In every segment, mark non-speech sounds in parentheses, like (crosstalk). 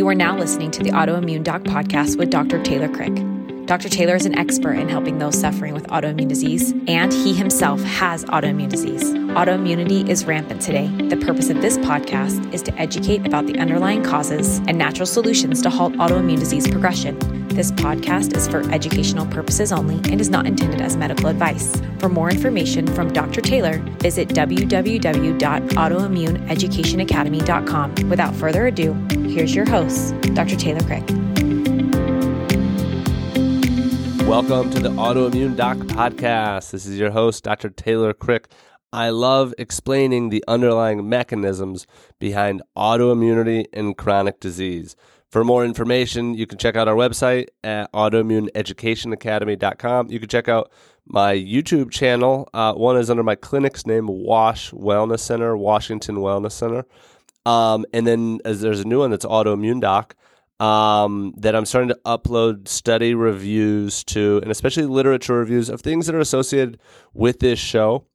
You are now listening to the Autoimmune Doc podcast with Dr. Taylor Krick. Dr. Taylor is an expert in helping those suffering with autoimmune disease, and he himself has autoimmune disease. Autoimmunity is rampant today. The purpose of this podcast is to educate about the underlying causes and natural solutions to halt autoimmune disease progression. This podcast is for educational purposes only and is not intended as medical advice. For more information from Dr. Taylor, visit www.autoimmuneeducationacademy.com. Without further ado, here's your host, Dr. Taylor Krick. Welcome to the Autoimmune Doc Podcast. This is your host, Dr. Taylor Krick. I love explaining the underlying mechanisms behind autoimmunity and chronic disease. For more information, you can check out our website at autoimmuneeducationacademy.com. You can check out my YouTube channel. Uh, one is under my clinic's name, Wash Wellness Center, Washington Wellness Center. Um, and then as there's a new one that's Autoimmune Doc um, that I'm starting to upload study reviews to, and especially literature reviews of things that are associated with this show.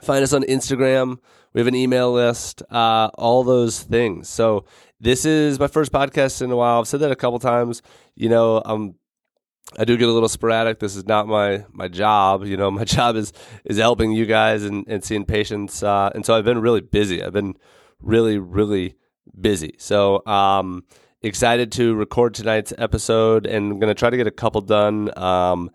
Find us on Instagram. We have an email list, uh, all those things. So this is my first podcast in a while. I've said that a couple times. You know, um, I do get a little sporadic. This is not my my job. You know, (laughs) my job is is helping you guys and, and seeing patients. Uh, and so I've been really busy. I've been really really busy. So um, excited to record tonight's episode and I'm going to try to get a couple done um,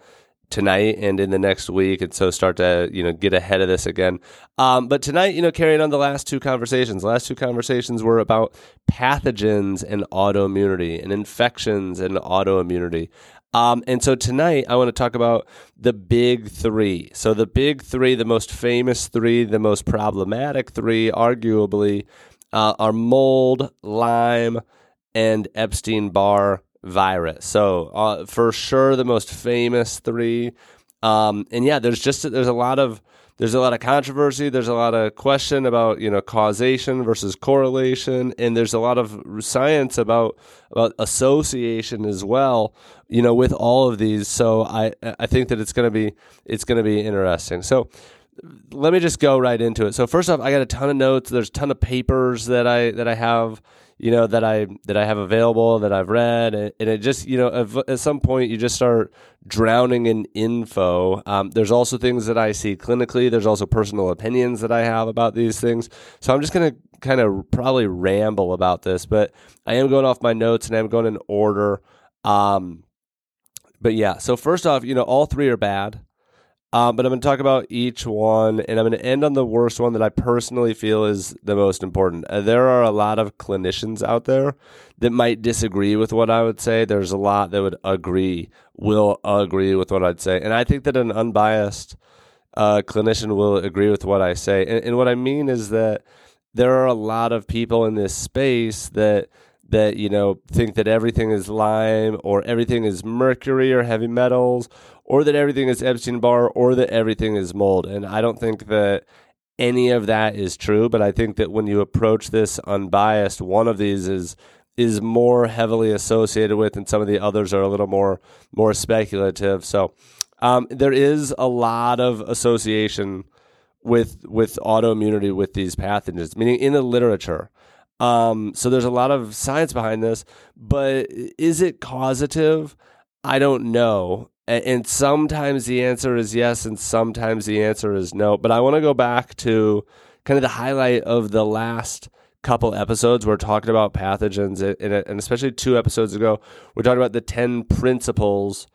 tonight and in the next week and so start to you know get ahead of this again um, but tonight you know carrying on the last two conversations the last two conversations were about pathogens and autoimmunity and infections and autoimmunity um, and so tonight I want to talk about the big three. So the big three, the most famous three, the most problematic three, arguably, uh, are mold, Lyme, and Epstein Barr virus. So uh, for sure, the most famous three. Um, and yeah, there's just there's a lot of there's a lot of controversy. There's a lot of question about you know causation versus correlation, and there's a lot of science about about association as well. You know, with all of these. So I I think that it's gonna be it's gonna be interesting. So let me just go right into it. So first off, I got a ton of notes. There's a ton of papers that I that I have you know that I that I have available that I've read, and, it just you know at, some point you just start drowning in info. Um, there's also things that I see clinically. There's also personal opinions that I have about these things. So I'm just gonna kind of probably ramble about this, but I am going off my notes and I'm going in order. Um, but yeah, so first off, you know, all three are bad. Um, but I'm going to talk about each one, and I'm going to end on the worst one that I personally feel is the most important. Uh, there are a lot of clinicians out there that might disagree with what I would say. There's a lot that would agree, will agree with what I'd say. And I think that an unbiased uh, clinician will agree with what I say. And, and what I mean is that there are a lot of people in this space that that you know think that everything is Lyme or everything is mercury or heavy metals or that everything is Epstein Barr or that everything is mold. And I don't think that any of that is true, but I think that when you approach this unbiased, one of these is is more heavily associated with and some of the others are a little more more speculative. So um, there is a lot of association with with autoimmunity with these pathogens, meaning in the literature. Um, so there's a lot of science behind this, but is it causative? I don't know. And sometimes the answer is yes, and sometimes the answer is no. But I want to go back to kind of the highlight of the last couple episodes. We're talking about pathogens, and especially two episodes ago, we're talking about the 10 principles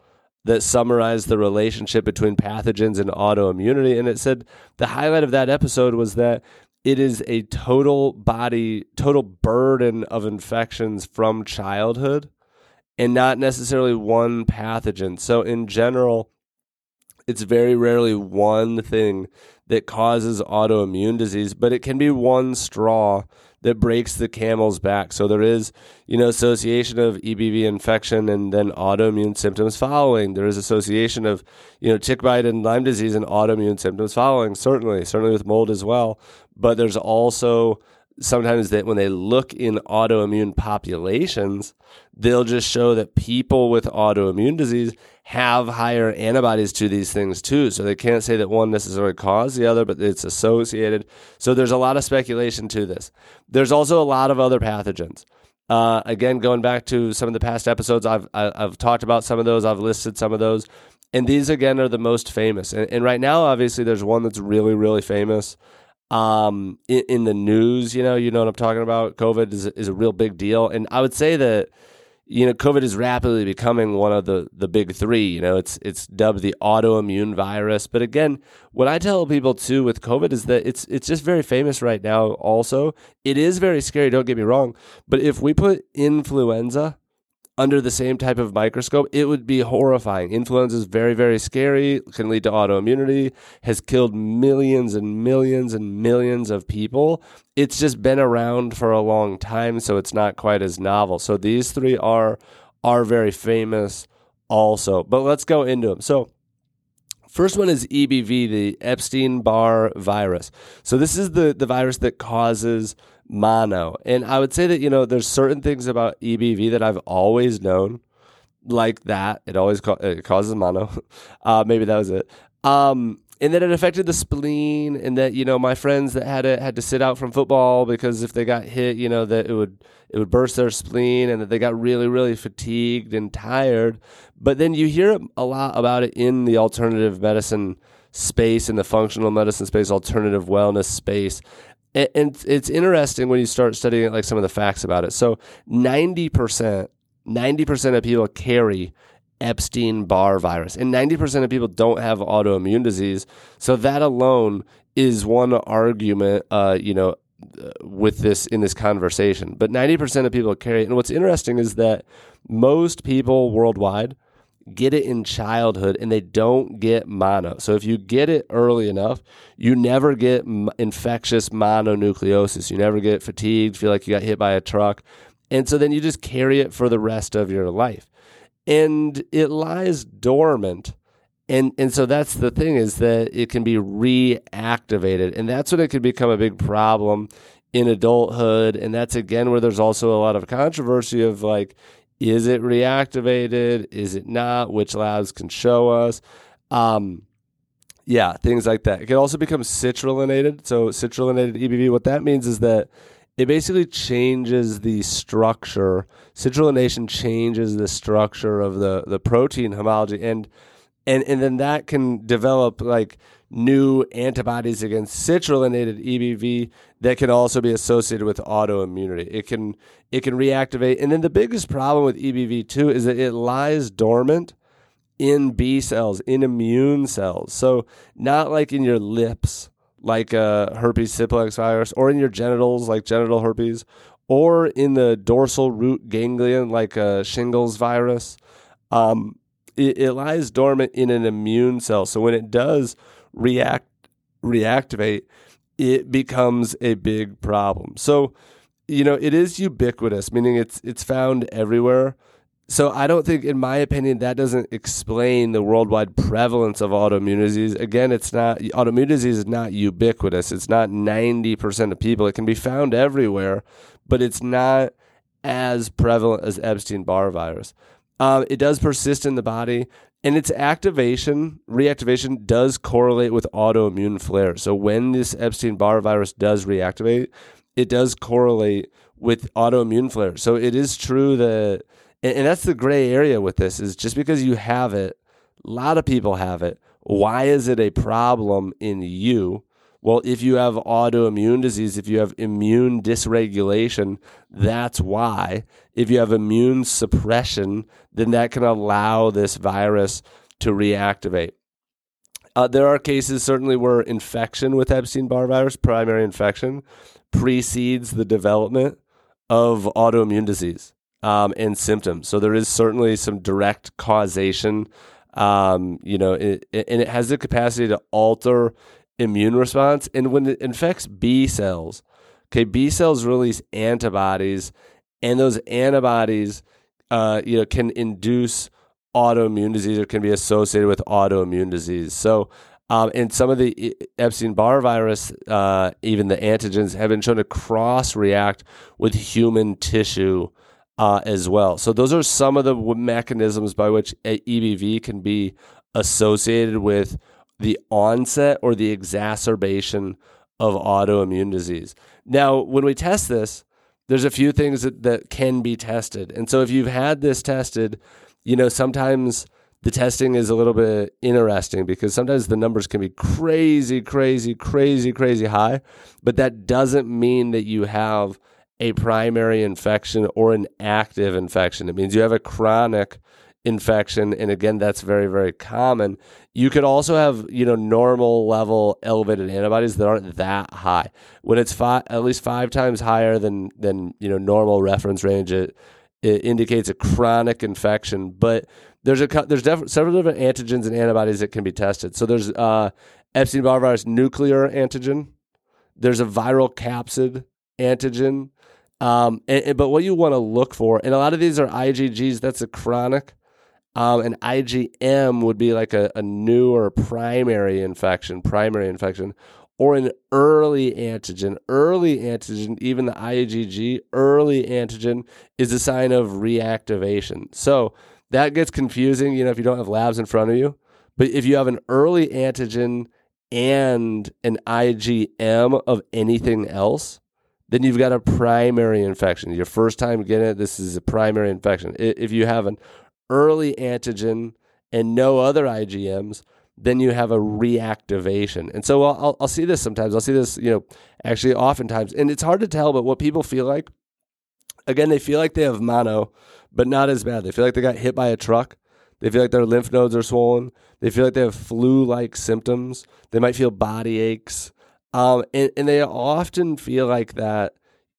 that summarize the relationship between pathogens and autoimmunity. And it said the highlight of that episode was that it is a total body, total burden of infections from childhood and not necessarily one pathogen. So, in general, it's very rarely one thing that causes autoimmune disease, but it can be one straw that breaks the camel's back. So there is, you know, association of EBV infection and then autoimmune symptoms following. There is association of, you know, tick bite and Lyme disease and autoimmune symptoms following. Certainly, certainly with mold as well. But there's also sometimes that when they look in autoimmune populations, they'll just show that people with autoimmune disease have higher antibodies to these things too. So they can't say that one necessarily caused the other, but it's associated. So there's a lot of speculation to this. There's also a lot of other pathogens. Uh, again, going back to some of the past episodes, I've I, have talked about some of those. I've listed some of those, and these again are the most famous. And, and right now, obviously, there's one that's really really famous um, in, in, the news. You know, you know what I'm talking about. COVID is is a real big deal, and I would say that you know, COVID is rapidly becoming one of the the big three. You know, it's it's dubbed the autoimmune virus. But again, what I tell people too with COVID is that it's it's just very famous right now. Also, it is very scary. Don't get me wrong, but if we put influenza under the same type of microscope, it would be horrifying. Influenza is very, very scary, can lead to autoimmunity, has killed millions and millions and millions of people. It's just been around for a long time, so it's not quite as novel. So these three are are very famous also. But let's go into them. So First one is EBV, the Epstein Barr virus. So this is the, the virus that causes mono. And I would say that, you know, there's certain things about EBV that I've always known, like that. It always it causes mono. (laughs) Uh, maybe that was it. Um, and that it affected the spleen, and that you know my friends that had it had to sit out from football because if they got hit, you know that it would it would burst their spleen, and that they got really really fatigued and tired. But then you hear a lot about it in the alternative medicine space, in the functional medicine space, alternative wellness space, and it's interesting when you start studying like some of the facts about it. So 90%, 90% of people carry Epstein Barr virus, and 90% of people don't have autoimmune disease. So that alone is one argument, uh, you know, uh, with this in this conversation. But 90% of people carry it. And what's interesting is that most people worldwide get it in childhood and they don't get mono. So if you get it early enough, you never get infectious mononucleosis. You never get fatigued, feel like you got hit by a truck. And so then you just carry it for the rest of your life. And it lies dormant. And and so that's the thing is that it can be reactivated. And that's when it can become a big problem in adulthood. And that's again where there's also a lot of controversy of like, is it reactivated? Is it not? Which labs can show us? Um, yeah, things like that. It can also become citrulline So, citrulline EBV, what that means is that it basically changes the structure. Citrullination changes the structure of the, the protein homology. And, and, and then that can develop like new antibodies against citrullinated EBV that can also be associated with autoimmunity. It can it can reactivate. And then the biggest problem with EBV too is that it lies dormant in B cells, in immune cells. So not like in your lips, like a herpes simplex virus, or in your genitals, like genital herpes, or in the dorsal root ganglion, like a shingles virus. Um, it, it lies dormant in an immune cell. So when it does react reactivate, it becomes a big problem. So, you know, it is ubiquitous, meaning it's it's found everywhere. So I don't think, in my opinion, that doesn't explain the worldwide prevalence of autoimmune disease. Again, it's not autoimmune disease is not ubiquitous. It's not ninety percent of people. It can be found everywhere, but it's not as prevalent as Epstein Barr virus. Um, it does persist in the body and its activation, reactivation does correlate with autoimmune flares. So when this Epstein Barr virus does reactivate, it does correlate with autoimmune flares. So it is true that, and, and that's the gray area with this is just because you have it, a lot of people have it. Why is it a problem in you? Well, if you have autoimmune disease, if you have immune dysregulation, that's why. If you have immune suppression, then that can allow this virus to reactivate. Uh, there are cases certainly where infection with Epstein Barr virus, primary infection, precedes the development of autoimmune disease um, and symptoms. So there is certainly some direct causation. Um, you know, it, and it has the capacity to alter immune response. And when it infects B cells, okay, B cells release antibodies, and those antibodies, uh, you know, can induce autoimmune disease or can be associated with autoimmune disease. So, um, and some of the Epstein Barr virus, uh, even the antigens, have been shown to cross react with human tissue uh, as well. So, those are some of the mechanisms by which EBV can be associated with the onset or the exacerbation of autoimmune disease. Now, when we test this, there's a few things that, that can be tested. And so if you've had this tested, you know, sometimes the testing is a little bit interesting because sometimes the numbers can be crazy, crazy, crazy, crazy high, but that doesn't mean that you have a primary infection or an active infection. It means you have a chronic infection and again that's very very common you could also have you know normal level elevated antibodies that aren't that high when it's five, at least five times higher than than you know normal reference range it, it indicates a chronic infection but there's a there's def- several different antigens and antibodies that can be tested so there's uh, epstein-barr virus nuclear antigen there's a viral capsid antigen um, and, and, but what you want to look for, and a lot of these are IgGs, that's a chronic. Um, an IgM would be like a, a new or primary infection, primary infection, or an early antigen. Early antigen, even the IgG, early antigen is a sign of reactivation. So that gets confusing, you know, if you don't have labs in front of you. But if you have an early antigen and an IgM of anything else, then you've got a primary infection. Your first time getting it, this is a primary infection. If you have an early antigen and no other IgMs, then you have a reactivation. And so I'll, I'll see this sometimes. I'll see this, you know, actually oftentimes. And it's hard to tell, but what people feel like, again, they feel like they have mono, but not as bad. They feel like they got hit by a truck. They feel like their lymph nodes are swollen. They feel like they have flu like symptoms. They might feel body aches. Um, and, and they often feel like that,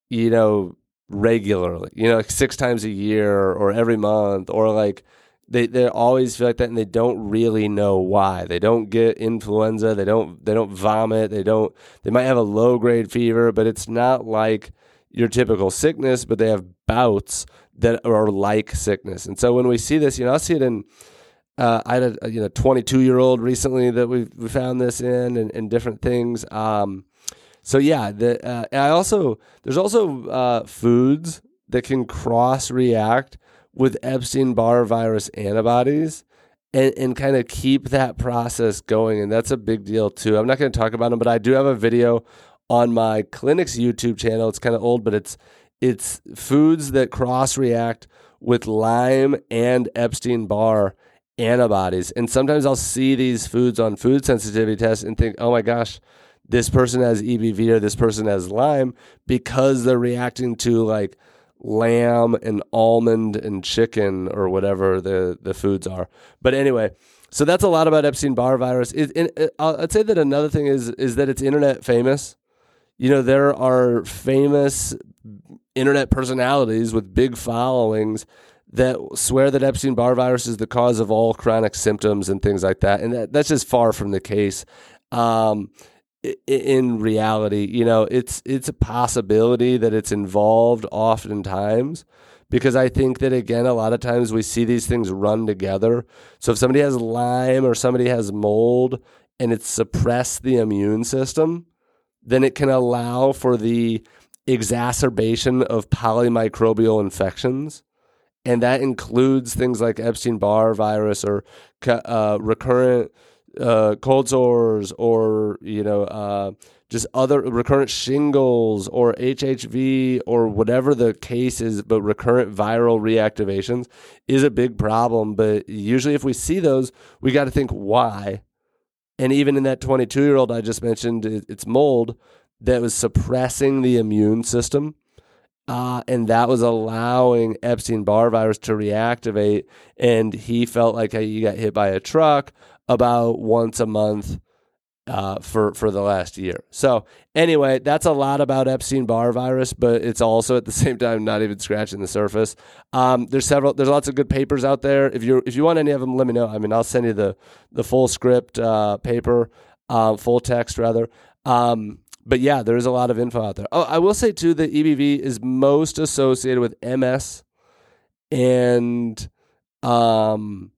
you know, regularly, you know, like six times a year or every month, or like they, they always feel like that and they don't really know why. They don't get influenza, they don't they don't vomit, they don't they might have a low grade fever, but it's not like your typical sickness, but they have bouts that are like sickness. And so when we see this, you know, I see it in uh, I had a you know 22 year old recently that we we found this in and, and different things. Um, so yeah, the uh, I also there's also uh, foods that can cross react with Epstein Barr virus antibodies. And, and kind of keep that process going. And that's a big deal too. I'm not going to talk about them, but I do have a video on my clinic's YouTube channel. It's kind of old, but it's it's foods that cross react with Lyme and Epstein Barr antibodies. And sometimes I'll see these foods on food sensitivity tests and think, oh my gosh, this person has EBV or this person has Lyme because they're reacting to like lamb and almond and chicken or whatever the, the foods are. But anyway, so that's a lot about Epstein Barr virus. It, it, I'd say that another thing is is that it's internet famous. You know, there are famous internet personalities with big followings that swear that Epstein Barr virus is the cause of all chronic symptoms and things like that. And that, that's just far from the case. Um, in reality, you know, it's it's a possibility that it's involved oftentimes because I think that again, a lot of times we see these things run together. So if somebody has Lyme or somebody has mold and it's suppressed the immune system, then it can allow for the exacerbation of polymicrobial infections and that includes things like Epstein Barr virus or uh, recurrent uh, cold sores or you know uh, just other recurrent shingles or HHV or whatever the case is, but recurrent viral reactivations is a big problem. But usually, if we see those, we got to think why. And even in that 22 year old I just mentioned, it's mold that was suppressing the immune system uh, and that was allowing Epstein Barr virus to reactivate. And he felt like he got hit by a truck about once a month uh, for for the last year. So anyway, that's a lot about Epstein Barr virus, but it's also at the (laughs) same time not even scratching the surface. Um, there's several, there's lots of good papers out there. If you if you want any of them, let me know. I mean, I'll send you the the full script uh, paper, uh, full text rather. Um, but yeah, there is a lot of info out there. Oh, I will say too that EBV is most associated with MS and um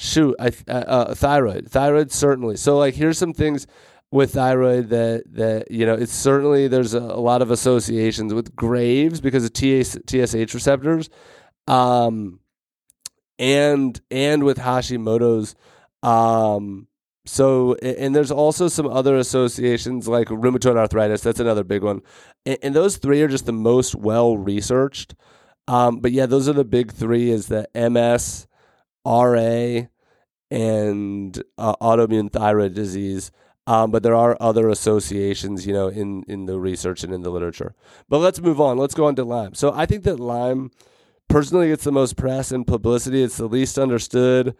shoot, I uh, uh, thyroid. Thyroid certainly. So like here's some things with thyroid that that you know it's certainly there's a, a lot of associations with Graves because of TS, TSH receptors, um, and and with Hashimoto's, um, So, and there's also some other associations like rheumatoid arthritis. That's another big one. And, and those three are just the most well researched. Um, but yeah, those are the big three: is the MS, RA, and uh, autoimmune thyroid disease. Um, but there are other associations, you know, in in the research and in the literature. But let's move on. Let's go on to Lyme. So I think that Lyme, personally, gets the most press and publicity. It's the least understood,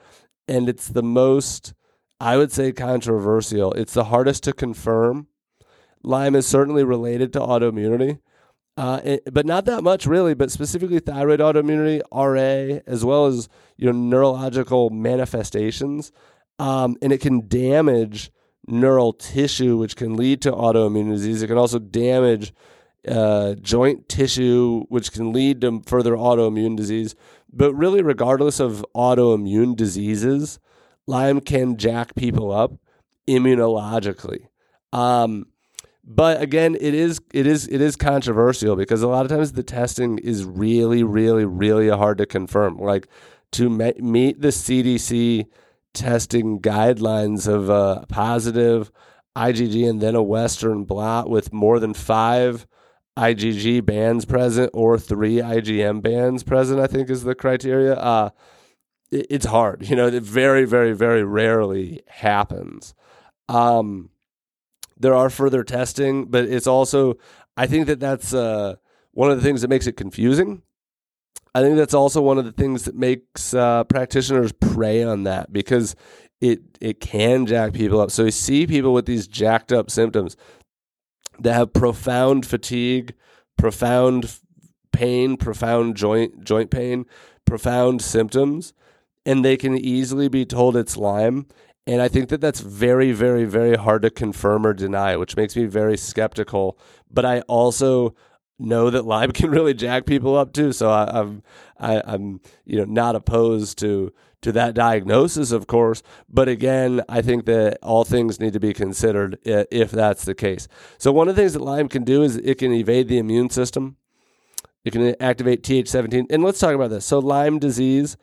and it's the most, I would say, controversial. It's the hardest to confirm. Lyme is certainly related to autoimmunity, uh, it, but not that much really. But specifically, thyroid autoimmunity, RA, as well as you know neurological manifestations, um, and it can damage neural tissue, which can lead to autoimmune disease. It can also damage uh, joint tissue, which can lead to further autoimmune disease. But really, regardless of autoimmune diseases, Lyme can jack people up immunologically. Um, but again, it is it is it is controversial because a lot of times the testing is really, really, really hard to confirm. Like to meet the CDC testing guidelines of a positive IgG and then a Western blot with more than five IgG bands present or three IgM bands present, I think is the criteria. Uh, it, it's hard. You know, it very, very, very rarely happens. Um, there are further testing, but it's also, I think that that's uh, one of the things that makes it confusing I think that's also one of the things that makes uh, practitioners prey on that because it it can jack people up. So you see people with these jacked up symptoms that have profound fatigue, profound pain, profound joint joint pain, profound symptoms, and they can easily be told it's Lyme. And I think that that's very, very, very hard to confirm or deny, which makes me very skeptical. But I also know that Lyme (laughs) can really jack people up too. So I, I'm I, I'm you know not opposed to to that diagnosis, of course. But again, I think that all things need to be considered if that's the case. So one of the things that Lyme can do is it can evade the immune system. It can activate Th17. And let's talk about this. So Lyme disease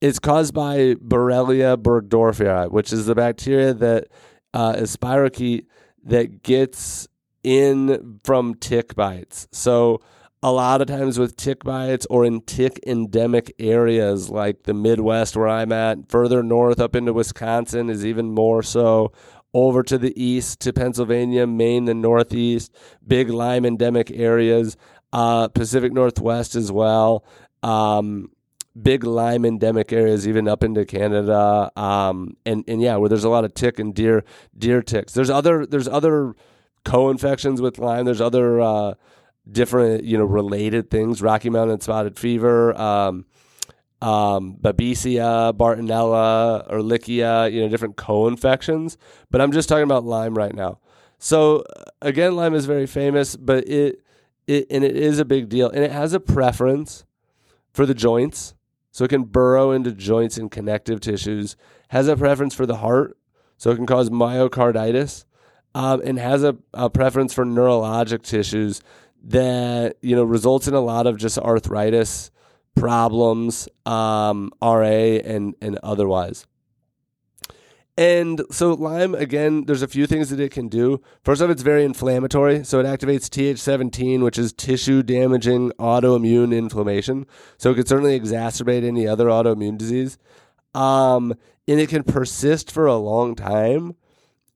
is caused by Borrelia burgdorferi, which is the bacteria that uh, is spirochete that gets in from tick bites. So a lot of times with tick bites or in tick endemic areas like the Midwest where I'm at, further north up into Wisconsin is even more so. Over to the east to Pennsylvania, Maine, the Northeast, big Lyme endemic areas, uh, Pacific Northwest as well. Um, big Lyme endemic areas, even up into Canada, um, and and yeah, where there's a lot of tick and deer deer ticks. There's other there's other co-infections with Lyme. There's other uh, different, you know, related things: Rocky Mountain spotted fever, um, um, Babesia, Bartonella, Ehrlichia. You know, different co-infections. But I'm just talking about Lyme right now. So again, Lyme is very famous, but it it and it is a big deal, and it has a preference for the joints. So it can burrow into joints and connective tissues. Has a preference for the heart, so it can cause myocarditis um, and has a, a preference for neurologic tissues that you know results in a lot of just arthritis problems, um, RA and and otherwise. And so Lyme, again, there's a few things that it can do. First off, it's very inflammatory. So it activates Th17, which is tissue damaging autoimmune inflammation. So it could certainly exacerbate any other autoimmune disease. Um, and it can persist for a long time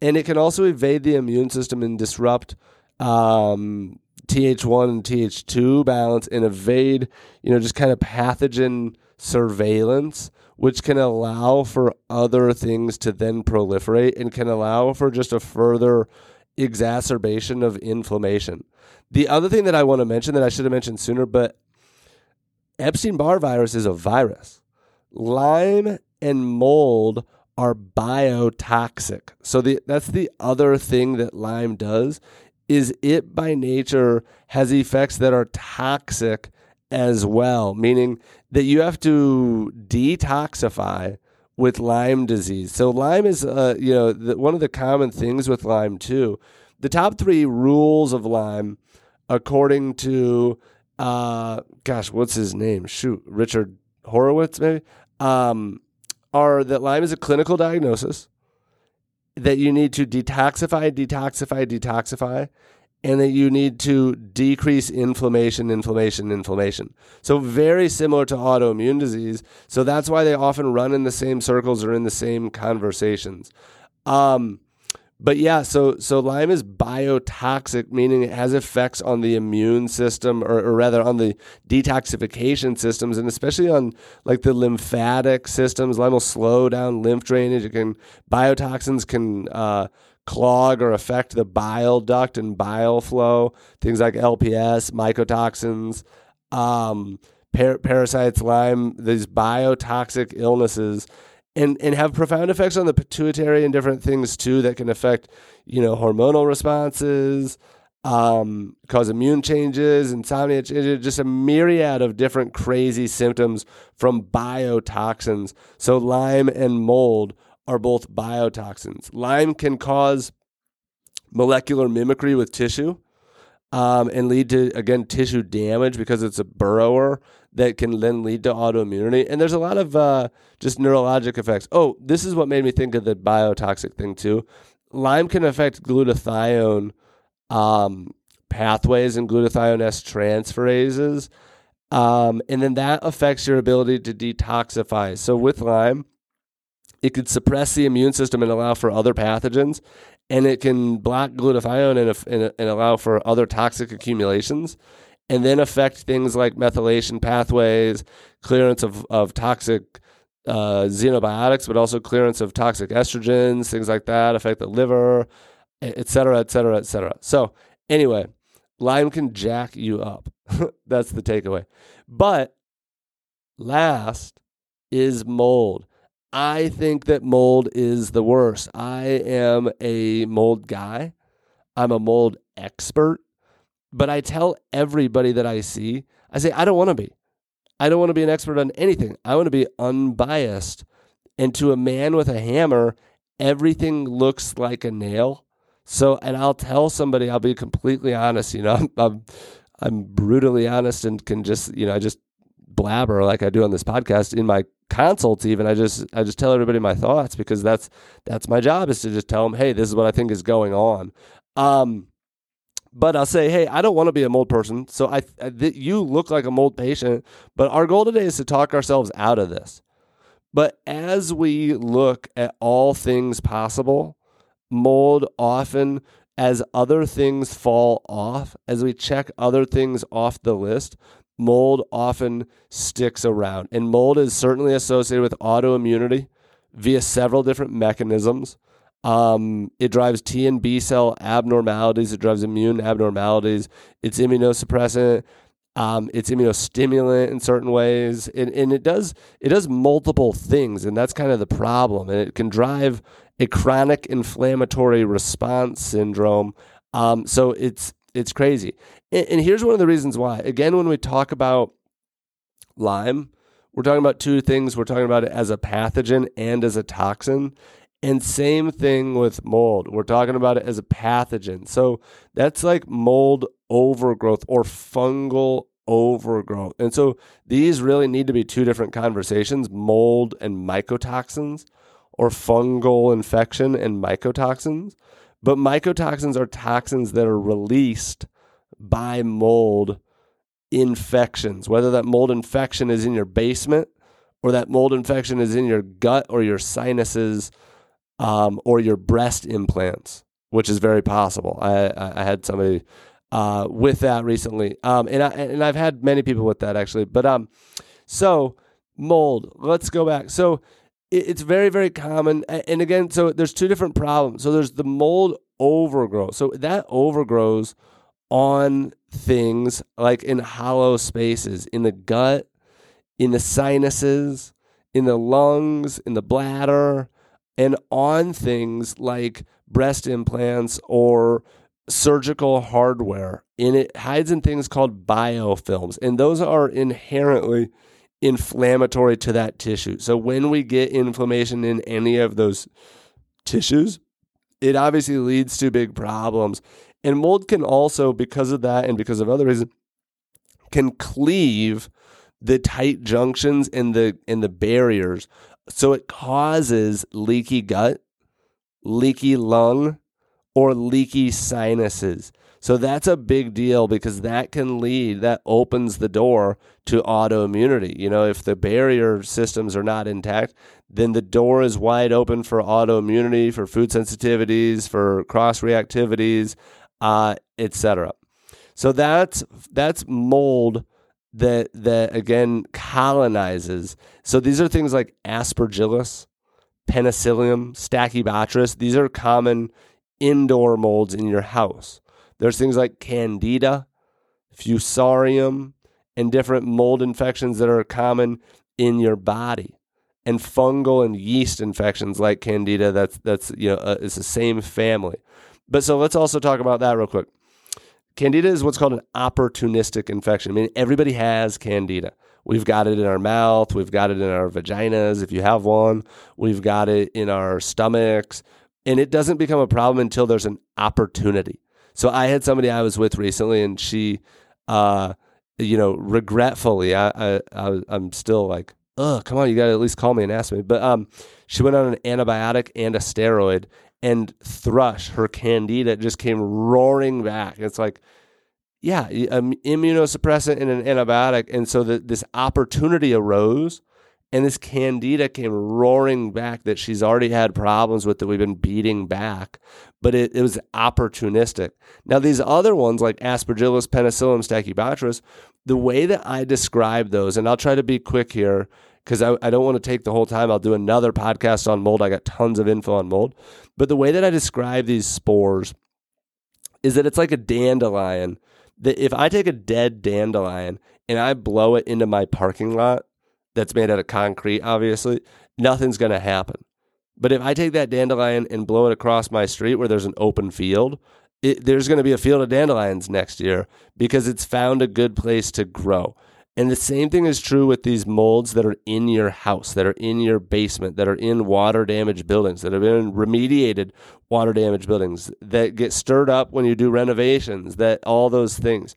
and it can also evade the immune system and disrupt um, Th1 and Th2 balance and evade, you know, just kind of pathogen surveillance, which can allow for other things to then proliferate and can allow for just a further exacerbation of inflammation. The other thing that I want to mention that I should have mentioned sooner, but Epstein Barr virus is a virus. Lyme and mold are biotoxic. So the, that's the other thing that Lyme does is it by nature has effects that are toxic as well, meaning that you have to detoxify with Lyme disease. So Lyme is, uh, you know, the, one of the common things with Lyme too. The top three rules of Lyme, according to, uh, gosh, what's his name? Shoot, Richard Horowitz, maybe. Um, are that Lyme is a clinical diagnosis. that you need to detoxify, detoxify, detoxify, and that you need to decrease inflammation, inflammation, inflammation. So, very similar to autoimmune disease. So, that's why they often run in the same circles or in the same conversations. Um, but yeah, so so Lyme is biotoxic, meaning it has effects on the immune system, or, or, rather on the detoxification systems, and especially on like the lymphatic systems. Lyme will slow down lymph drainage. It can biotoxins can uh, clog or affect the bile duct and bile flow. Things like LPS, mycotoxins, um, par- parasites, Lyme, these biotoxic illnesses and and have profound effects on the pituitary and different things too that can affect you know hormonal responses um, cause immune changes insomnia changes, just a myriad of different crazy symptoms from biotoxins. So lyme and mold are both biotoxins. Lyme can cause molecular mimicry with tissue um, and lead to again tissue damage because it's a burrower that can then lead to autoimmunity. And there's a lot of uh, just neurologic effects. Oh, this is what made me think of the biotoxic thing too. Lyme can affect glutathione um, pathways and glutathione S transferases. Um, and then that affects your ability to detoxify. So with Lyme, it could suppress the immune system and allow for other pathogens, and it can block glutathione and, and, and allow for other toxic accumulations and then affect things like methylation pathways, clearance of, of toxic uh, xenobiotics, but also clearance of toxic estrogens, things like that, affect the liver, et cetera, et cetera, et cetera. So, anyway, Lyme can jack you up. (laughs) That's the takeaway. But last is mold. I think that mold is the worst. I am a mold guy. I'm a mold expert. But I tell everybody that I see, I say, I don't want to be. I don't want to be an expert on anything. I want to be unbiased. And to a man with a hammer, everything looks like a nail. So, and I'll tell somebody, I'll be completely honest, you know, (laughs) I'm, I'm, I'm brutally honest and can just, you know, I just blabber like I do on this podcast in my consults even I just I just tell everybody my thoughts because that's that's my job is to just tell them hey this is what I think is going on um but I'll say, hey, I don't want to be a mold person. So I, I th- you look like a mold patient. But our goal today is to talk ourselves out of this. But as we look at all things possible, mold often, as other things fall off, as we check other things off the list, mold often sticks around. And mold is certainly associated with autoimmunity via several different mechanisms. Um, it drives T and B cell abnormalities. It drives immune abnormalities. It's immunosuppressant. Um, it's immunostimulant in certain ways, and, and it does it does multiple things, and that's kind of the problem. And it can drive a chronic inflammatory response syndrome. Um, so it's it's crazy. And, and here's one of the reasons why. Again, when we talk about Lyme, we're talking about two things. We're talking about it as a pathogen and as a toxin. And same thing with mold. We're talking about it as a pathogen. So that's like mold overgrowth or fungal overgrowth. And so these really need to be two different conversations mold and mycotoxins, or fungal infection and mycotoxins. But mycotoxins are toxins that are released by mold infections, whether that mold infection is in your basement or that mold infection is in your gut or your sinuses um, or your breast implants, which is very possible. I, I had somebody uh, with that recently, um, and I and I've had many people with that actually. But um, so mold. Let's go back. So it, it's very very common, and again, so there's two different problems. So there's the mold overgrowth. So that overgrows on things like in hollow spaces in the gut, in the sinuses, in the lungs, in the bladder, and on things like breast implants or surgical hardware. And it hides in things called biofilms, and those are inherently inflammatory to that tissue. So when we get inflammation in any of those tissues, it obviously leads to big problems. And mold can also, because of that and because of other reasons, can cleave the tight junctions and the and the barriers so it causes leaky gut leaky lung, or leaky sinuses. So that's a big deal because that can lead, that opens the door to autoimmunity. You know, if the barrier systems are not intact, then the door is wide open for autoimmunity, for food sensitivities, for cross reactivities, uh, etc. So that's that's mold that that again colonizes. So these are things like aspergillus, penicillium, stachybotrys. These are common indoor molds in your house. There's things like candida, fusarium, and different mold infections that are common in your body. And fungal and yeast infections like candida, that's that's you know uh, it's the same family. But so let's also talk about that real quick. Candida is what's called an opportunistic infection. I mean, everybody has candida. We've got it in our mouth, we've got it in our vaginas if you have one, we've got it in our stomachs, and it doesn't become a problem until there's an opportunity. So I had somebody I was with recently, and she, uh, you know, regretfully, I, I, I I'm still like, oh, come on, you got to at least call me and ask me. But um, she went on an antibiotic and a steroid, and thrush, her candida, just came roaring back. It's like, yeah, an um, immunosuppressant and an antibiotic, and so the, this opportunity arose and this candida came roaring back that she's already had problems with that we've been beating back, but it, it was opportunistic. Now, these other ones like Aspergillus, Penicillium, Stachybotrys, the way that I describe those, and I'll try to be quick here because I, I don't want to take the whole time. I'll do another podcast on mold. I got tons of info on mold. But the way that I describe these spores is that it's like a dandelion. That if I take a dead dandelion and I blow it into my parking lot, that's made out of concrete, obviously, nothing's going to happen. But if I take that dandelion and blow it across my street where there's an open field, it, there's going to be a field of dandelions next year because it's found a good place to grow. And the same thing is true with these molds that are in your house, that are in your basement, that are in water damaged buildings, that have been remediated water damaged buildings, that get stirred up when you do renovations, that all those things.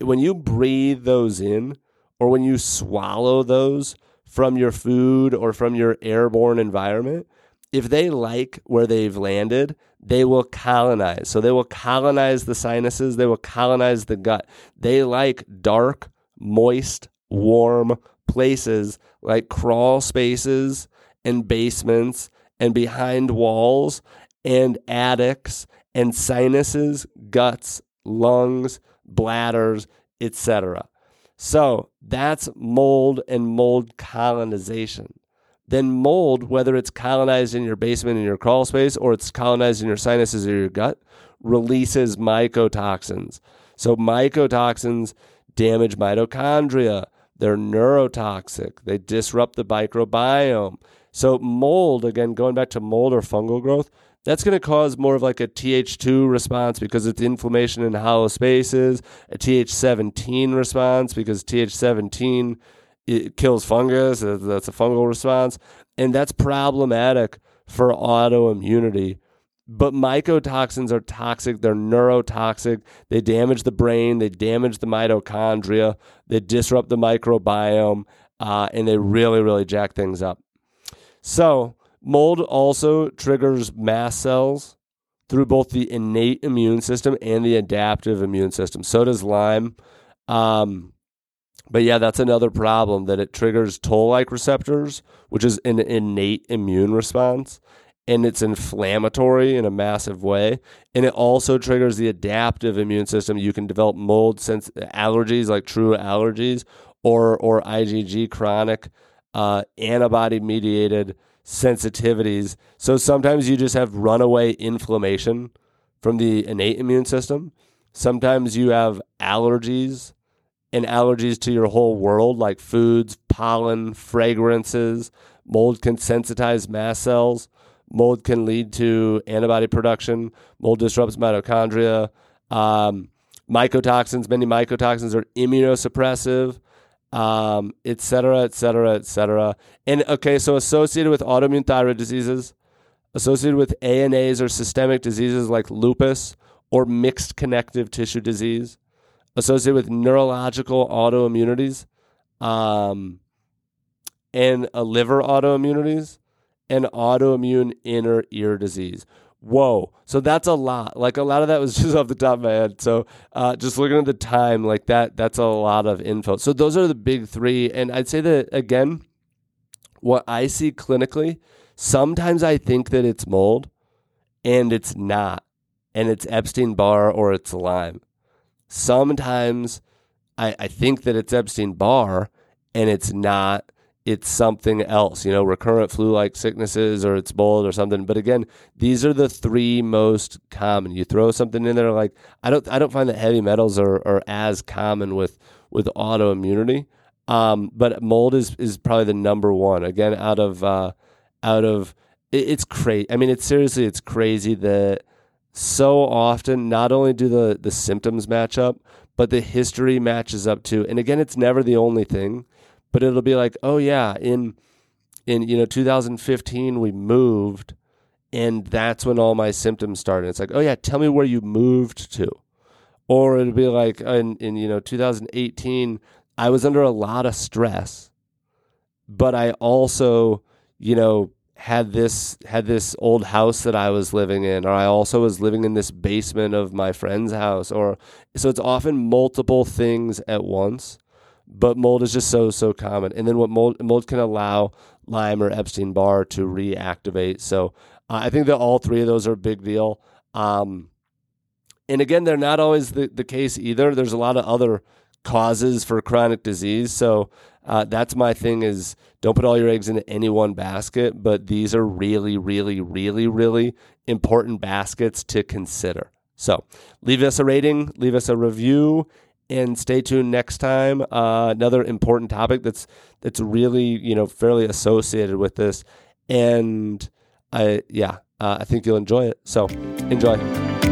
When you breathe those in, or when you swallow those from your food or from your airborne environment, if they like where they've landed, they will colonize. So they will colonize the sinuses, they will colonize the gut. They like dark, moist, warm places like crawl spaces and basements and behind walls and attics and sinuses, guts, lungs, bladders, etc. So that's mold and mold colonization. Then mold, whether it's colonized in your basement in your crawl space or it's colonized in your sinuses or your gut, releases mycotoxins. So mycotoxins damage mitochondria. They're neurotoxic. They disrupt the microbiome. So mold, again, going back to mold or fungal growth, that's going to cause more of like a Th2 response because it's inflammation in hollow spaces, a Th17 response because Th17 it kills fungus, that's a fungal response, and that's problematic for autoimmunity. But mycotoxins are toxic, they're neurotoxic, they damage the brain, they damage the mitochondria, they disrupt the microbiome, uh, and they really, really jack things up. So, Mold also triggers mast cells through both the innate immune system and the adaptive immune system. So does Lyme. Um, but yeah, that's another problem that it triggers toll like receptors, which is an innate immune response. And it's inflammatory in a massive way. And it also triggers the adaptive immune system. You can develop mold sense allergies, like true allergies, or, or IgG chronic uh, antibody mediated sensitivities. So sometimes you just have runaway inflammation from the innate immune system. Sometimes you have allergies and allergies to your whole world, like foods, pollen, fragrances. Mold can sensitize mast cells. Mold can lead to antibody production. Mold disrupts mitochondria. Um, mycotoxins, many mycotoxins are immunosuppressive um, et cetera, et cetera, et cetera. And okay, so associated with autoimmune thyroid diseases, associated with ANAs or systemic diseases like lupus or mixed connective tissue disease, associated with neurological autoimmunities, um, and a liver autoimmunities, and autoimmune inner ear disease. Whoa. So that's a lot. Like a lot of that was (laughs) just off the top of my head. So uh, just looking at the time, like that, that's a lot of info. So those are the big three. And I'd say that again, what I see clinically, sometimes I think that it's mold and it's not. And it's Epstein Barr or it's Lyme. Sometimes I, I think that it's Epstein Barr and it's not it's something else, you know, recurrent flu like sicknesses or it's mold or something. But again, these are the three most common. You throw something in there like I don't I don't find that heavy metals are, are as common with with autoimmunity. Um, but mold is is probably the number one. Again, out of uh, out of it, it's crazy. I mean, it's seriously it's crazy that so often not only do the the symptoms match up, but the history matches up too. And again, it's never the only thing but it'll be like, oh yeah, in in you know 2015 we moved, and that's when all my symptoms started. It's like, oh yeah, tell me where you moved to, or it'll be like uh, in in you know 2018 I was under a lot of stress, but I also you know had this had this old house that I was living in, or I also was living in this basement of my friend's house, or so it's often multiple things at once but mold is just so so common. And then what mold mold can allow Lyme or Epstein Barr to reactivate. So uh, I think that all three of those are a big deal. Um, and again, they're not always the, the case either. There's a lot of other causes for chronic disease. So uh, that's my thing is don't put all your eggs into any one basket, but these are really, really, really, really important baskets to consider. So leave us a rating, leave us a review, and stay tuned next time. Uh, another important topic that's that's really you know fairly associated with this, and I yeah uh, I think you'll enjoy it. So enjoy.